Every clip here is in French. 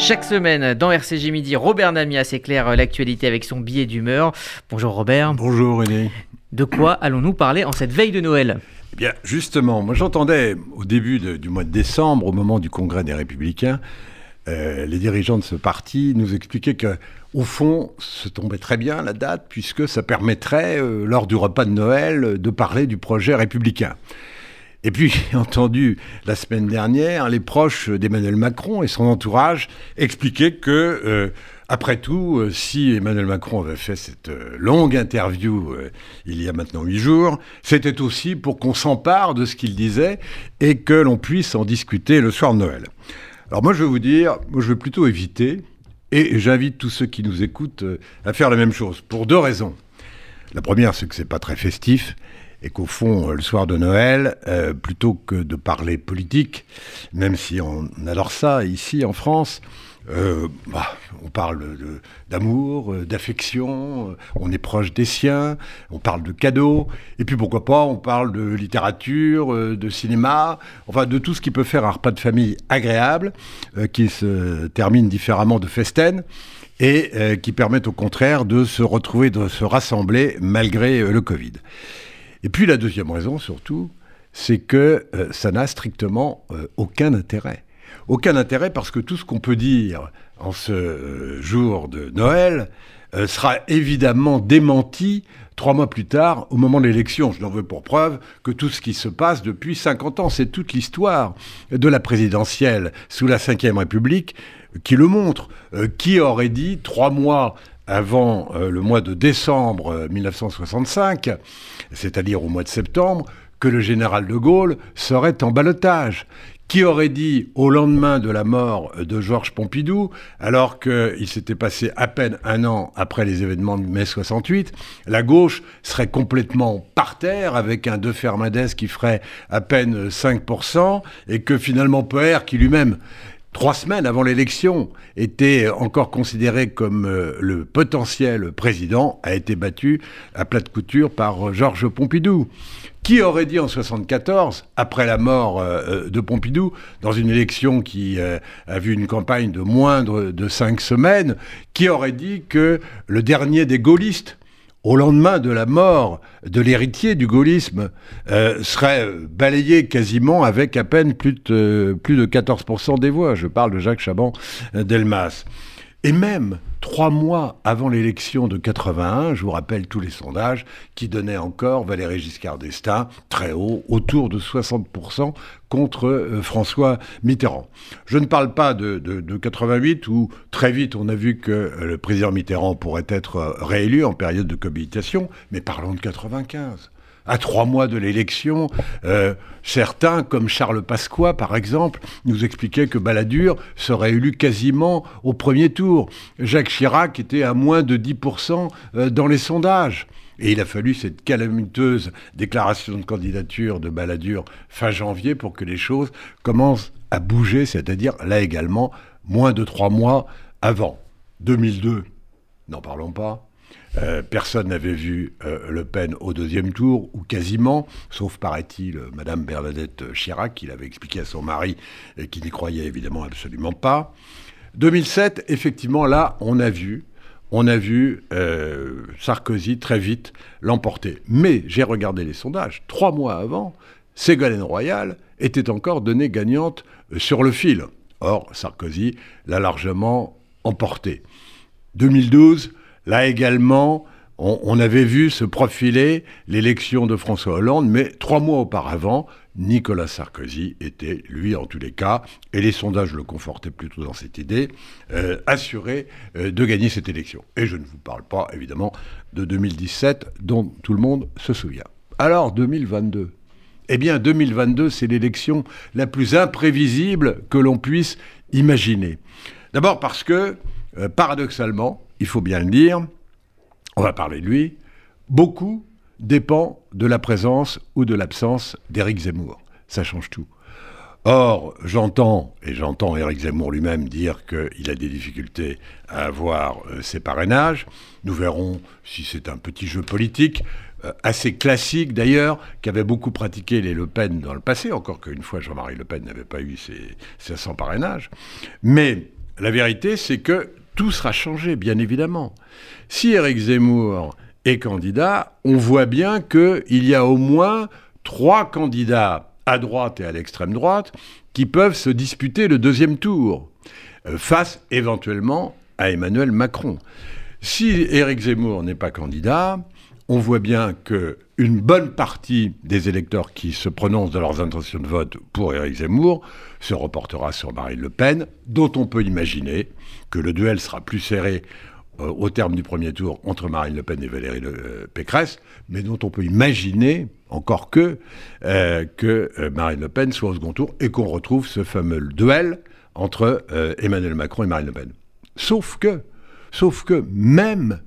Chaque semaine, dans RCG Midi, Robert Namias éclaire l'actualité avec son billet d'humeur. Bonjour Robert. Bonjour René. De quoi allons-nous parler en cette veille de Noël? Eh Bien, justement, moi j'entendais au début du mois de décembre, au moment du congrès des Républicains, euh, les dirigeants de ce parti nous expliquaient que, au fond, ce tombait très bien la date, puisque ça permettrait, euh, lors du repas de Noël, de parler du projet républicain. Et puis, j'ai entendu la semaine dernière les proches d'Emmanuel Macron et son entourage expliquer que, euh, après tout, euh, si Emmanuel Macron avait fait cette euh, longue interview il y a maintenant huit jours, c'était aussi pour qu'on s'empare de ce qu'il disait et que l'on puisse en discuter le soir de Noël. Alors moi, je vais vous dire, moi, je vais plutôt éviter, et j'invite tous ceux qui nous écoutent à faire la même chose, pour deux raisons. La première, c'est que c'est pas très festif, et qu'au fond, euh, le soir de Noël, euh, plutôt que de parler politique, même si on adore ça ici en France, euh, bah, on parle d'amour, d'affection, on est proche des siens, on parle de cadeaux, et puis pourquoi pas, on parle de littérature, de cinéma, enfin de tout ce qui peut faire un repas de famille agréable, qui se termine différemment de festen, et qui permettent au contraire de se retrouver, de se rassembler malgré le Covid. Et puis la deuxième raison, surtout, c'est que euh, ça n'a strictement euh, aucun intérêt. Aucun intérêt parce que tout ce qu'on peut dire en ce euh, jour de Noël sera évidemment démenti trois mois plus tard, au moment de l'élection. Je n'en veux pour preuve que tout ce qui se passe depuis 50 ans, c'est toute l'histoire de la présidentielle sous la Ve République qui le montre. qui aurait dit trois mois avant euh, le mois de décembre 1965, euh, c'est-à-dire au mois de septembre, que le général de Gaulle serait en balotage. Qui aurait dit au lendemain de la mort de Georges Pompidou, alors qu'il s'était passé à peine un an après les événements de mai 68, la gauche serait complètement par terre avec un De Fermadès qui ferait à peine 5% et que finalement Poher, qui lui-même trois semaines avant l'élection, était encore considéré comme euh, le potentiel président, a été battu à plate couture par Georges Pompidou. Qui aurait dit en 74, après la mort euh, de Pompidou, dans une élection qui euh, a vu une campagne de moindre de cinq semaines, qui aurait dit que le dernier des gaullistes, au lendemain de la mort de l'héritier du gaullisme, euh, serait balayé quasiment avec à peine plus de, plus de 14% des voix. Je parle de Jacques Chaban-Delmas. Et même trois mois avant l'élection de 81, je vous rappelle tous les sondages qui donnaient encore Valéry Giscard d'Estaing très haut, autour de 60% contre euh, François Mitterrand. Je ne parle pas de, de, 88 où très vite on a vu que euh, le président Mitterrand pourrait être euh, réélu en période de cohabitation, mais parlons de 95 à trois mois de l'élection, euh, certains, comme Charles Pasqua par exemple, nous expliquaient que Balladur serait élu quasiment au premier tour. Jacques Chirac était à moins de 10% euh, dans les sondages. Et il a fallu cette calamiteuse déclaration de candidature de Balladur fin janvier pour que les choses commencent à bouger, c'est-à-dire là également moins de trois mois avant. 2002, n'en parlons pas. Euh, personne n'avait vu euh, Le Pen au deuxième tour, ou quasiment, sauf, paraît-il, Madame Bernadette Chirac, qui l'avait expliqué à son mari, et qui n'y croyait évidemment absolument pas. 2007, effectivement, là, on a vu, on a vu euh, Sarkozy très vite l'emporter. Mais j'ai regardé les sondages, trois mois avant, Ségolène Royal était encore donnée gagnante sur le fil. Or, Sarkozy l'a largement emporté. 2012, Là également, on, avait vu se profiler l'élection de François Hollande, mais trois mois auparavant, Nicolas Sarkozy était, lui en tous les cas, et les sondages le confortaient plutôt dans cette idée, euh, assuré euh, de gagner cette élection. Et je ne vous parle pas, évidemment, de 2017, dont tout le monde se souvient. Alors, 2022. Eh bien, 2022, c'est l'élection la plus imprévisible que l'on puisse imaginer. D'abord parce que, euh, paradoxalement, il faut bien le dire, on va parler de lui, beaucoup dépend de la présence ou de l'absence d'Éric Zemmour. Ça change tout. Or, j'entends, et j'entends Éric Zemmour lui-même dire qu'il a des difficultés à avoir euh, ses parrainages. Nous verrons si c'est un petit jeu politique, euh, assez classique d'ailleurs, qu'avaient beaucoup pratiqué les Le Pen dans le passé, encore qu'une fois Jean-Marie Le Pen n'avait pas eu ses, ses 100 parrainages. Mais La vérité, c'est que tout sera changé, bien évidemment. Si Éric Zemmour est candidat, on voit bien qu'il y a au moins trois candidats à droite et à l'extrême droite qui peuvent se disputer le deuxième tour, euh, face éventuellement à Emmanuel Macron. Si Éric Zemmour n'est pas candidat, on voit bien que une bonne partie des électeurs qui se prononcent de leurs intentions de vote pour Éric Zemmour se reportera sur Marine Le Pen, dont on peut imaginer que le duel sera plus serré euh, au terme du premier tour entre Marine Le Pen et Valérie Le euh, Pécresse, mais dont on peut imaginer, encore que, euh, que Marine Le Pen soit au second tour et qu'on retrouve ce fameux duel entre Emmanuel Macron et Marine Le Pen. Sauf que, sauf que même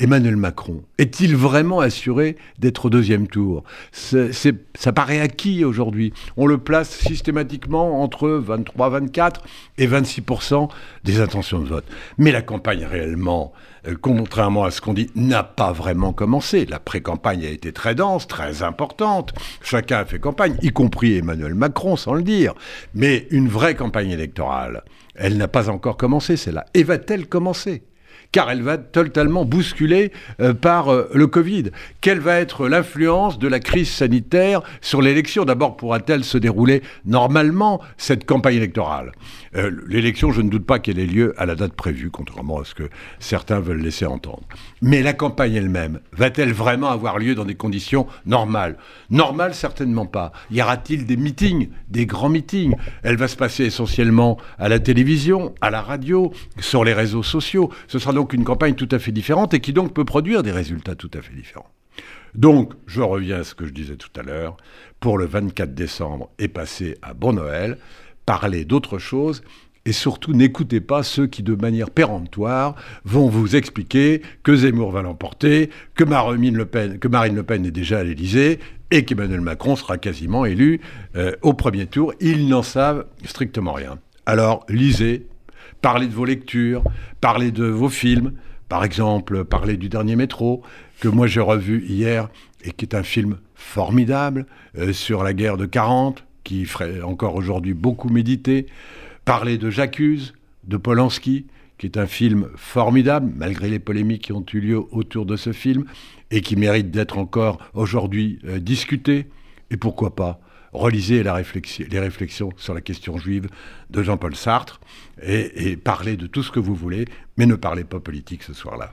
Emmanuel Macron est-il vraiment assuré d'être au deuxième tour? Ça paraît acquis aujourd'hui. On le place systématiquement entre 23, 24 et 26% des intentions de vote. Mais la campagne réellement, euh, contrairement à ce qu'on dit, n'a pas vraiment commencé. La pré-campagne a été très dense, très importante. Chacun a fait campagne, y compris Emmanuel Macron, sans le dire. Mais une vraie campagne électorale, elle n'a pas encore commencé, c'est là. Et va-t-elle commencer? Car elle va totalement bousculée euh, par euh, le Covid. Quelle va être l'influence de la crise sanitaire sur l'élection? D'abord, pourra-t-elle se dérouler normalement, cette campagne électorale? Euh, L'élection, je ne doute pas qu'elle ait lieu à la date prévue, contrairement à ce que certains veulent laisser entendre. Mais la campagne elle-même, va-t-elle vraiment avoir lieu dans des conditions normales? Normales, certainement pas. Y aura-t-il des meetings, des grands meetings? Elle va se passer essentiellement à la télévision, à la radio, sur les réseaux sociaux. Ce sera une campagne tout à fait différente et qui donc peut produire des résultats tout à fait différents. Donc, je reviens à ce que je disais tout à l'heure, pour le 24 décembre et passer à Bon Noël, parler d'autre chose et surtout n'écoutez pas ceux qui, de manière péremptoire, vont vous expliquer que Zemmour va l'emporter, que Marine Le Pen, que Marine Le Pen est déjà à l'Élysée et qu'Emmanuel Macron sera quasiment élu euh, au premier tour. Ils n'en savent strictement rien. Alors, lisez, Parlez de vos lectures, parlez de vos films, par exemple, parlez du dernier métro, que moi j'ai revu hier, et qui est un film formidable euh, sur la guerre de 40, qui ferait encore aujourd'hui beaucoup méditer. Parlez de J'accuse, de Polanski, qui est un film formidable, malgré les polémiques qui ont eu lieu autour de ce film, et qui mérite d'être encore aujourd'hui euh, discuté. Et pourquoi pas relisez les réflexions sur la question juive de Jean-Paul Sartre et parlez de tout ce que vous voulez, mais ne parlez pas politique ce soir-là.